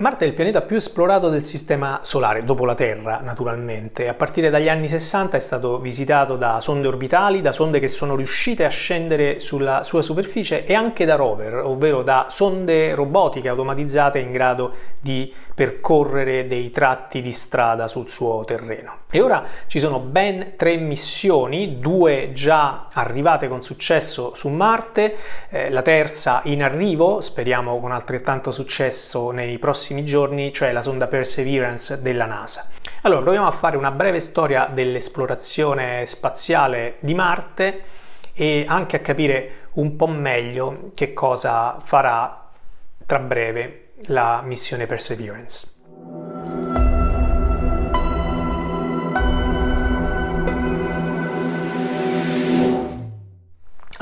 Marte è il pianeta più esplorato del Sistema Solare, dopo la Terra naturalmente. A partire dagli anni 60 è stato visitato da sonde orbitali, da sonde che sono riuscite a scendere sulla sua superficie e anche da rover, ovvero da sonde robotiche automatizzate in grado di percorrere dei tratti di strada sul suo terreno. E ora ci sono ben tre missioni, due già arrivate con successo su Marte, eh, la terza in arrivo, speriamo con altrettanto successo nei prossimi giorni, cioè la sonda Perseverance della NASA. Allora, proviamo a fare una breve storia dell'esplorazione spaziale di Marte e anche a capire un po' meglio che cosa farà tra breve la missione Perseverance.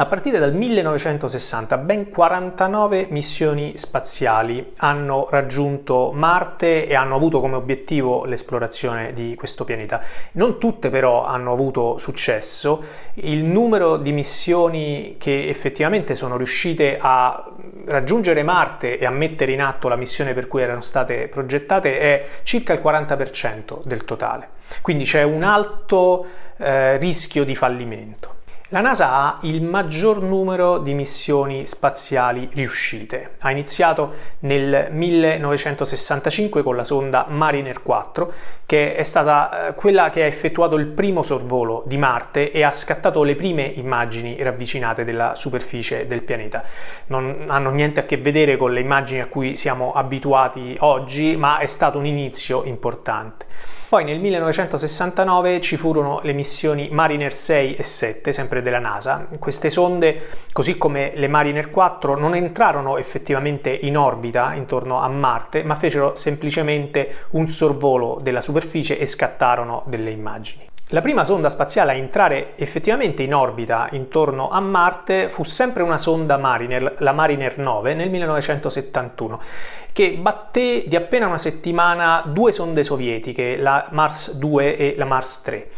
A partire dal 1960 ben 49 missioni spaziali hanno raggiunto Marte e hanno avuto come obiettivo l'esplorazione di questo pianeta. Non tutte però hanno avuto successo. Il numero di missioni che effettivamente sono riuscite a raggiungere Marte e a mettere in atto la missione per cui erano state progettate è circa il 40% del totale. Quindi c'è un alto eh, rischio di fallimento. La NASA ha il maggior numero di missioni spaziali riuscite. Ha iniziato nel 1965 con la sonda Mariner 4, che è stata eh, quella che ha effettuato il primo sorvolo di Marte e ha scattato le prime immagini ravvicinate della superficie del pianeta. Non hanno niente a che vedere con le immagini a cui siamo abituati oggi, ma è stato un inizio importante. Poi nel 1969 ci furono le missioni Mariner 6 e 7, sempre della NASA. Queste sonde, così come le Mariner 4, non entrarono effettivamente in orbita intorno a Marte, ma fecero semplicemente un sorvolo della superficie e scattarono delle immagini. La prima sonda spaziale a entrare effettivamente in orbita intorno a Marte fu sempre una sonda Mariner, la Mariner 9, nel 1971, che batté di appena una settimana due sonde sovietiche, la Mars 2 e la Mars 3.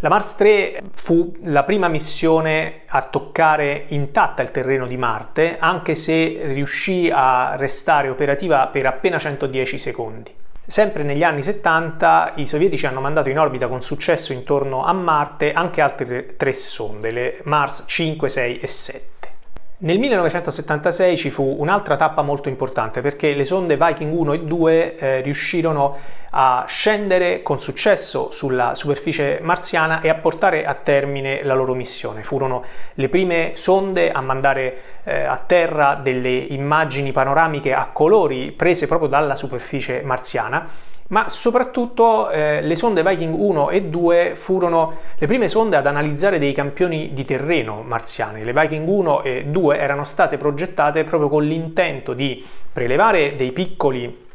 La Mars 3 fu la prima missione a toccare intatta il terreno di Marte, anche se riuscì a restare operativa per appena 110 secondi. Sempre negli anni 70 i sovietici hanno mandato in orbita con successo intorno a Marte anche altre tre sonde, le Mars 5, 6 e 7. Nel 1976 ci fu un'altra tappa molto importante perché le sonde Viking 1 e 2 eh, riuscirono a scendere con successo sulla superficie marziana e a portare a termine la loro missione. Furono le prime sonde a mandare eh, a terra delle immagini panoramiche a colori prese proprio dalla superficie marziana ma soprattutto eh, le sonde Viking 1 e 2 furono le prime sonde ad analizzare dei campioni di terreno marziani. Le Viking 1 e 2 erano state progettate proprio con l'intento di prelevare dei piccoli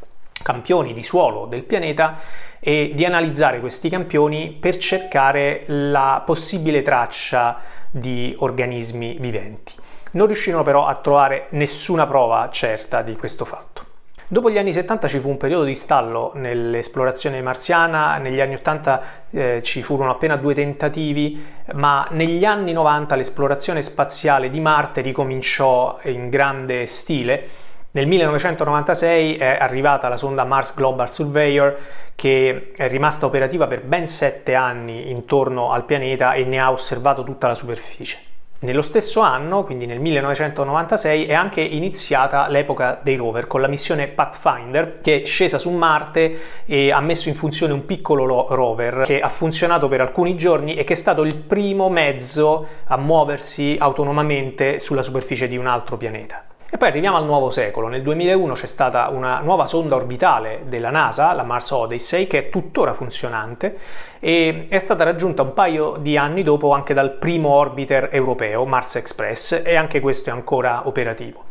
campioni di suolo del pianeta e di analizzare questi campioni per cercare la possibile traccia di organismi viventi. Non riuscirono però a trovare nessuna prova certa di questo fatto. Dopo gli anni 70 ci fu un periodo di stallo nell'esplorazione marziana, negli anni 80 eh, ci furono appena due tentativi, ma negli anni 90 l'esplorazione spaziale di Marte ricominciò in grande stile. Nel 1996 è arrivata la sonda Mars Global Surveyor che è rimasta operativa per ben sette anni intorno al pianeta e ne ha osservato tutta la superficie. Nello stesso anno, quindi nel 1996, è anche iniziata l'epoca dei rover con la missione Pathfinder che è scesa su Marte e ha messo in funzione un piccolo rover che ha funzionato per alcuni giorni e che è stato il primo mezzo a muoversi autonomamente sulla superficie di un altro pianeta. E poi arriviamo al nuovo secolo. Nel 2001 c'è stata una nuova sonda orbitale della NASA, la Mars Odyssey, che è tuttora funzionante e è stata raggiunta un paio di anni dopo anche dal primo orbiter europeo, Mars Express, e anche questo è ancora operativo.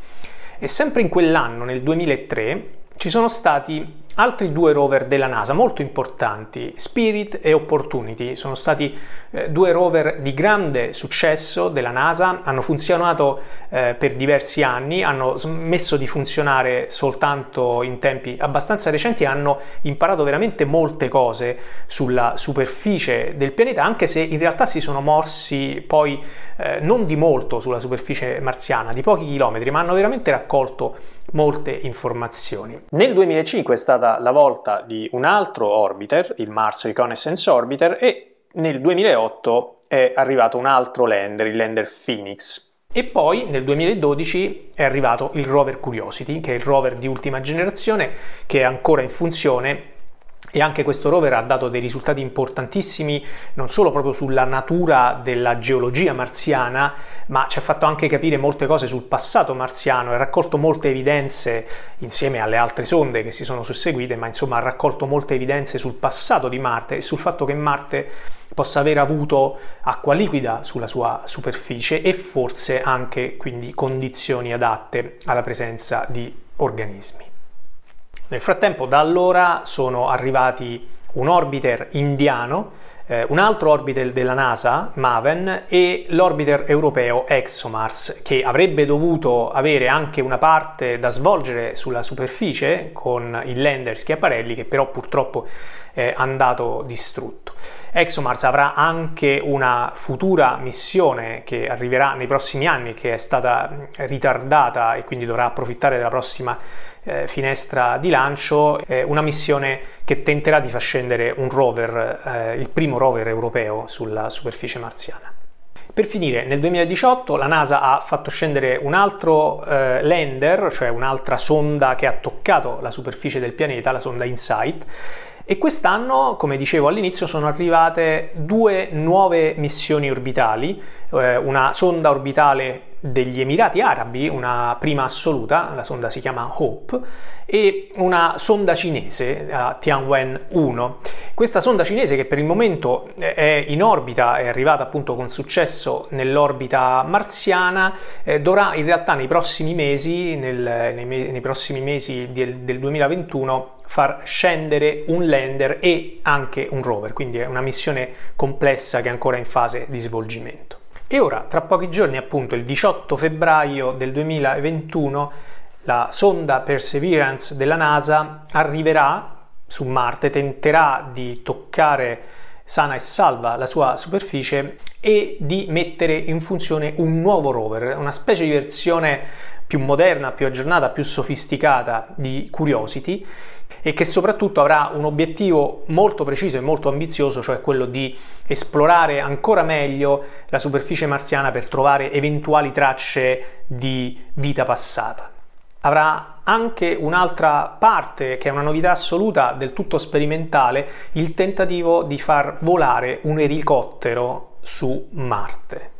E sempre in quell'anno, nel 2003, ci sono stati altri due rover della NASA molto importanti, Spirit e Opportunity. Sono stati eh, due rover di grande successo della NASA, hanno funzionato eh, per diversi anni, hanno smesso di funzionare soltanto in tempi abbastanza recenti hanno imparato veramente molte cose sulla superficie del pianeta, anche se in realtà si sono morsi poi eh, non di molto sulla superficie marziana, di pochi chilometri, ma hanno veramente raccolto molte informazioni. Nel 2005 è stata la volta di un altro orbiter, il Mars Reconnaissance Orbiter, e nel 2008 è arrivato un altro lander, il lander Phoenix. E poi nel 2012 è arrivato il rover Curiosity, che è il rover di ultima generazione che è ancora in funzione e anche questo rover ha dato dei risultati importantissimi non solo proprio sulla natura della geologia marziana, ma ci ha fatto anche capire molte cose sul passato marziano e ha raccolto molte evidenze insieme alle altre sonde che si sono susseguite, ma insomma ha raccolto molte evidenze sul passato di Marte e sul fatto che Marte possa aver avuto acqua liquida sulla sua superficie e forse anche quindi condizioni adatte alla presenza di organismi. Nel frattempo da allora sono arrivati un orbiter indiano, eh, un altro orbiter della NASA, Maven, e l'orbiter europeo ExoMars, che avrebbe dovuto avere anche una parte da svolgere sulla superficie con il lander Schiaparelli, che però purtroppo è andato distrutto. ExoMars avrà anche una futura missione che arriverà nei prossimi anni, che è stata ritardata e quindi dovrà approfittare della prossima eh, finestra di lancio, eh, una missione che tenterà di far scendere un rover, eh, il primo rover europeo sulla superficie marziana. Per finire, nel 2018 la NASA ha fatto scendere un altro eh, lander, cioè un'altra sonda che ha toccato la superficie del pianeta, la sonda InSight, e quest'anno, come dicevo all'inizio, sono arrivate due nuove missioni orbitali, eh, una sonda orbitale degli Emirati Arabi, una prima assoluta, la sonda si chiama Hope, e una sonda cinese, la Tianwen 1. Questa sonda cinese che per il momento è in orbita, è arrivata appunto con successo nell'orbita marziana, eh, dovrà in realtà nei prossimi mesi, nel, nei, nei, prossimi mesi del, del 2021 far scendere un lander e anche un rover, quindi è una missione complessa che è ancora in fase di svolgimento. E ora, tra pochi giorni, appunto il 18 febbraio del 2021, la sonda Perseverance della NASA arriverà su Marte, tenterà di toccare sana e salva la sua superficie e di mettere in funzione un nuovo rover, una specie di versione più moderna, più aggiornata, più sofisticata di Curiosity e che soprattutto avrà un obiettivo molto preciso e molto ambizioso, cioè quello di esplorare ancora meglio la superficie marziana per trovare eventuali tracce di vita passata. Avrà anche un'altra parte che è una novità assoluta, del tutto sperimentale, il tentativo di far volare un elicottero su Marte.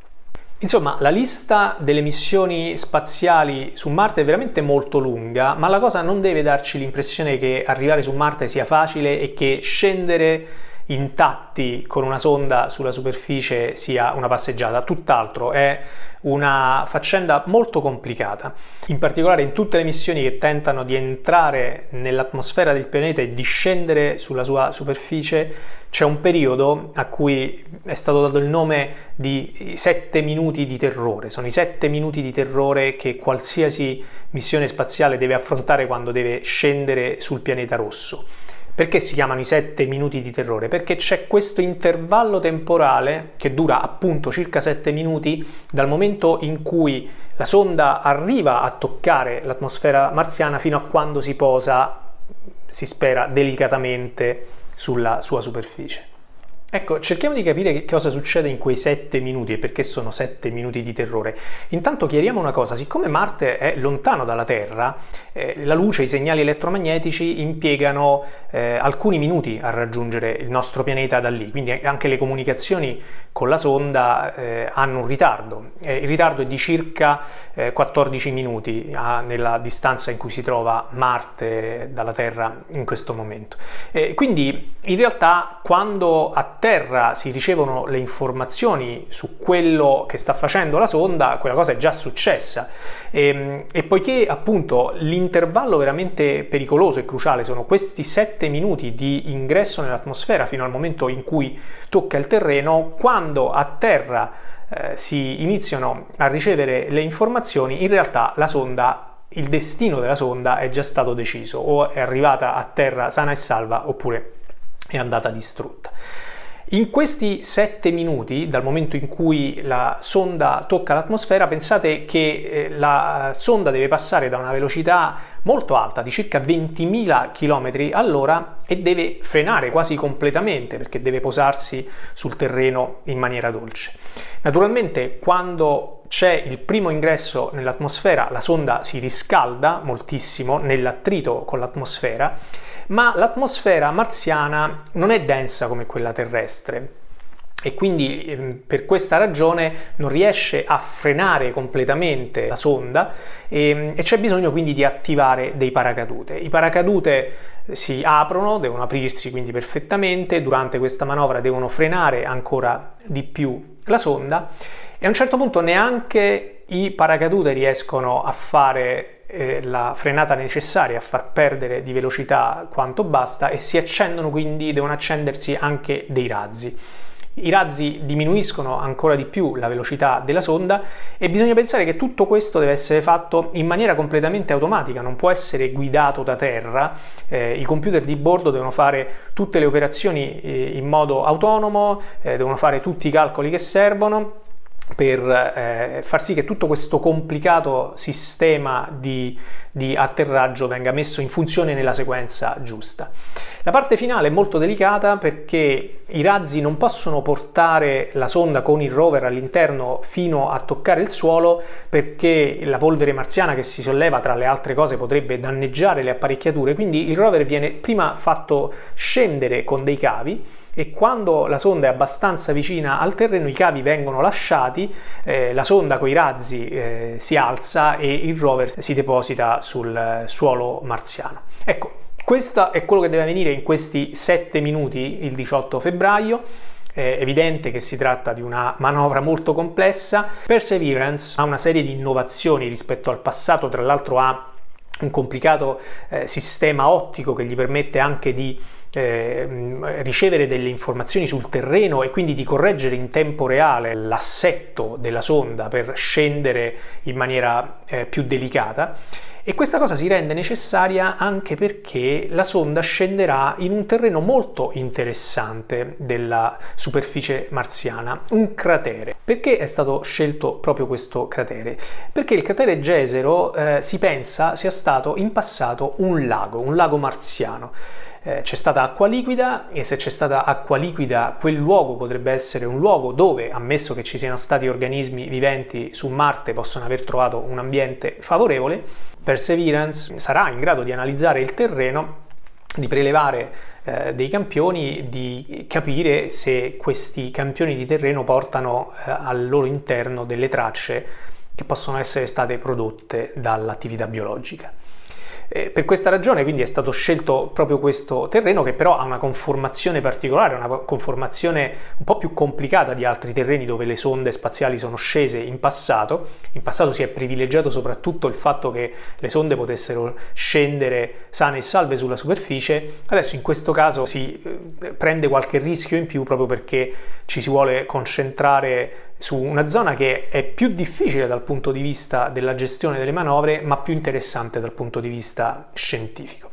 Insomma, la lista delle missioni spaziali su Marte è veramente molto lunga, ma la cosa non deve darci l'impressione che arrivare su Marte sia facile e che scendere intatti con una sonda sulla superficie sia una passeggiata, tutt'altro è una faccenda molto complicata. In particolare in tutte le missioni che tentano di entrare nell'atmosfera del pianeta e di scendere sulla sua superficie c'è un periodo a cui è stato dato il nome di sette minuti di terrore. Sono i sette minuti di terrore che qualsiasi missione spaziale deve affrontare quando deve scendere sul pianeta rosso. Perché si chiamano i sette minuti di terrore? Perché c'è questo intervallo temporale che dura appunto circa sette minuti dal momento in cui la sonda arriva a toccare l'atmosfera marziana fino a quando si posa, si spera, delicatamente sulla sua superficie. Ecco, cerchiamo di capire che cosa succede in quei sette minuti e perché sono sette minuti di terrore. Intanto chiariamo una cosa, siccome Marte è lontano dalla Terra, eh, la luce, i segnali elettromagnetici impiegano eh, alcuni minuti a raggiungere il nostro pianeta da lì, quindi anche le comunicazioni con la sonda eh, hanno un ritardo. Eh, il ritardo è di circa 14 eh, minuti a, nella distanza in cui si trova Marte dalla Terra in questo momento. Eh, quindi in realtà quando attendiamo terra si ricevono le informazioni su quello che sta facendo la sonda, quella cosa è già successa. E, ehm, e poiché appunto l'intervallo veramente pericoloso e cruciale sono questi sette minuti di ingresso nell'atmosfera fino al momento in cui tocca il terreno, quando a terra eh, si iniziano a ricevere le informazioni, in realtà la sonda il destino della sonda è già stato deciso, o è arrivata a terra sana e salva oppure è andata distrutta. In questi sette minuti, dal momento in cui la sonda tocca l'atmosfera, pensate che eh, la sonda deve passare da una velocità molto alta, di circa 20.000 km all'ora, e deve frenare quasi completamente perché deve posarsi sul terreno in maniera dolce. Naturalmente, quando c'è il primo ingresso nell'atmosfera, la sonda si riscalda moltissimo nell'attrito con l'atmosfera ma l'atmosfera marziana non è densa come quella terrestre e quindi ehm, per questa ragione non riesce a frenare completamente la sonda e, ehm, e, c'è bisogno quindi di attivare dei paracadute. I paracadute si aprono, devono aprirsi quindi perfettamente, durante questa manovra devono frenare ancora di più la sonda e a un certo punto neanche i paracadute riescono a fare eh, la frenata necessaria a far perdere di velocità quanto basta e si accendono quindi, devono accendersi anche dei razzi. I razzi diminuiscono ancora di più la velocità della sonda e bisogna pensare che tutto questo deve essere fatto in maniera completamente automatica, non può essere guidato da terra, eh, i computer di bordo devono fare tutte le operazioni eh, in modo autonomo, eh, devono fare tutti i calcoli che servono per eh, far sì che tutto questo complicato sistema di, di, atterraggio venga messo in funzione nella sequenza giusta. La parte finale è molto delicata perché i razzi non possono portare la sonda con il rover all'interno fino a toccare il suolo perché la polvere marziana che si solleva tra le altre cose potrebbe danneggiare le apparecchiature, quindi il rover viene prima fatto scendere con dei cavi e quando la sonda è abbastanza vicina al terreno i cavi vengono lasciati, eh, la sonda con i razzi eh, si alza e il rover si deposita sul eh, suolo marziano. Ecco, questo è quello che deve avvenire in questi 7 minuti il 18 febbraio. È evidente che si tratta di una manovra molto complessa. Perseverance ha una serie di innovazioni rispetto al passato, tra l'altro ha un complicato eh, sistema ottico che gli permette anche di eh, ricevere delle informazioni sul terreno e quindi di correggere in tempo reale l'assetto della sonda per scendere in maniera eh, più delicata. E questa cosa si rende necessaria anche perché la sonda scenderà in un terreno molto interessante della superficie marziana, un cratere. Perché è stato scelto proprio questo cratere? Perché il cratere Gesero eh, si pensa sia stato in passato un lago, un lago marziano. Eh, c'è stata acqua liquida e se c'è stata acqua liquida quel luogo potrebbe essere un luogo dove, ammesso che ci siano stati organismi viventi su Marte, possono aver trovato un ambiente favorevole, Perseverance sarà in grado di analizzare il terreno, di prelevare eh, dei campioni, di capire se questi campioni di terreno portano eh, al loro interno delle tracce che possono essere state prodotte dall'attività biologica. Eh, per questa ragione quindi è stato scelto proprio questo terreno che però ha una conformazione particolare, una conformazione un po' più complicata di altri terreni dove le sonde spaziali sono scese in passato. In passato si è privilegiato soprattutto il fatto che le sonde potessero scendere sane e salve sulla superficie, adesso in questo caso si eh, prende qualche rischio in più proprio perché ci si vuole concentrare su una zona che è più difficile dal punto di vista della gestione delle manovre, ma più interessante dal punto di vista scientifico.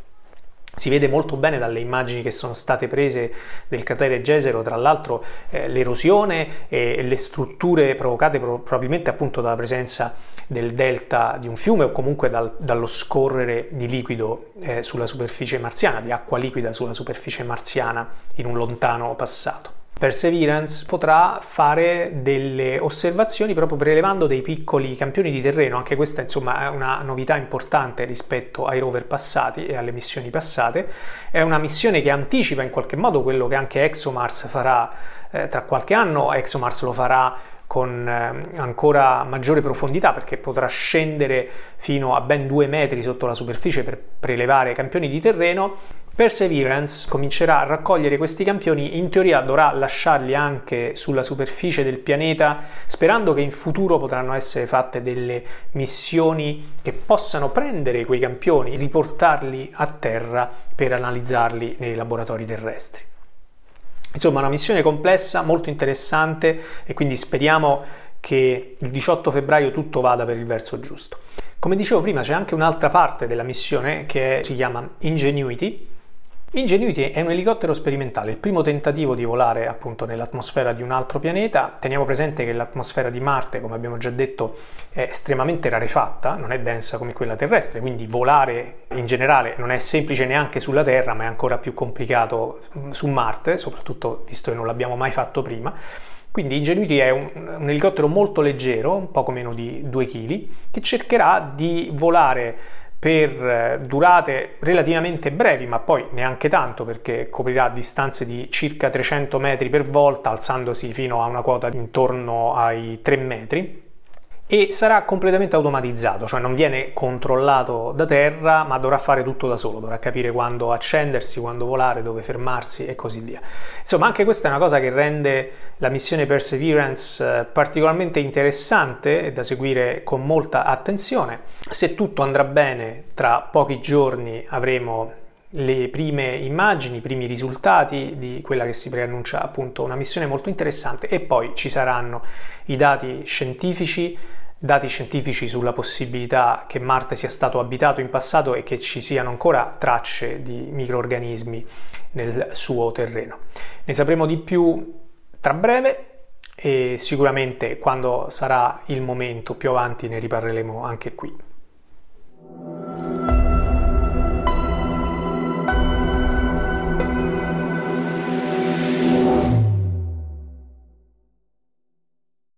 Si vede molto bene dalle immagini che sono state prese del cratere Gesero, tra l'altro eh, l'erosione e le strutture provocate pro- probabilmente appunto dalla presenza del delta di un fiume o comunque dal, dallo scorrere di liquido eh, sulla superficie marziana, di acqua liquida sulla superficie marziana in un lontano passato. Perseverance potrà fare delle osservazioni proprio prelevando dei piccoli campioni di terreno, anche questa insomma è una novità importante rispetto ai rover passati e alle missioni passate, è una missione che anticipa in qualche modo quello che anche ExoMars farà eh, tra qualche anno, ExoMars lo farà con eh, ancora maggiore profondità perché potrà scendere fino a ben due metri sotto la superficie per prelevare campioni di terreno Perseverance comincerà a raccogliere questi campioni, in teoria dovrà lasciarli anche sulla superficie del pianeta, sperando che in futuro potranno essere fatte delle missioni che possano prendere quei campioni, riportarli a terra per analizzarli nei laboratori terrestri. Insomma, una missione complessa, molto interessante e quindi speriamo che il 18 febbraio tutto vada per il verso giusto. Come dicevo prima, c'è anche un'altra parte della missione che si chiama Ingenuity, Ingenuity è un elicottero sperimentale, il primo tentativo di volare appunto nell'atmosfera di un altro pianeta. Teniamo presente che l'atmosfera di Marte, come abbiamo già detto, è estremamente rarefatta, non è densa come quella terrestre, quindi volare in generale non è semplice neanche sulla Terra, ma è ancora più complicato mm, su Marte, soprattutto visto che non l'abbiamo mai fatto prima. Quindi Ingenuity è un, un elicottero molto leggero, un poco meno di 2 kg, che cercherà di volare per eh, durate relativamente brevi, ma poi neanche tanto perché coprirà distanze di circa 300 metri per volta, alzandosi fino a una quota intorno ai 3 metri e sarà completamente automatizzato, cioè non viene controllato da terra, ma dovrà fare tutto da solo, dovrà capire quando accendersi, quando volare, dove fermarsi e così via. Insomma, anche questa è una cosa che rende la missione Perseverance eh, particolarmente interessante e da seguire con molta attenzione. Se tutto andrà bene, tra pochi giorni avremo le prime immagini, i primi risultati di quella che si preannuncia appunto una missione molto interessante e poi ci saranno i dati scientifici dati scientifici sulla possibilità che Marte sia stato abitato in passato e che ci siano ancora tracce di microorganismi nel suo terreno. Ne sapremo di più tra breve e sicuramente quando sarà il momento più avanti ne riparleremo anche qui.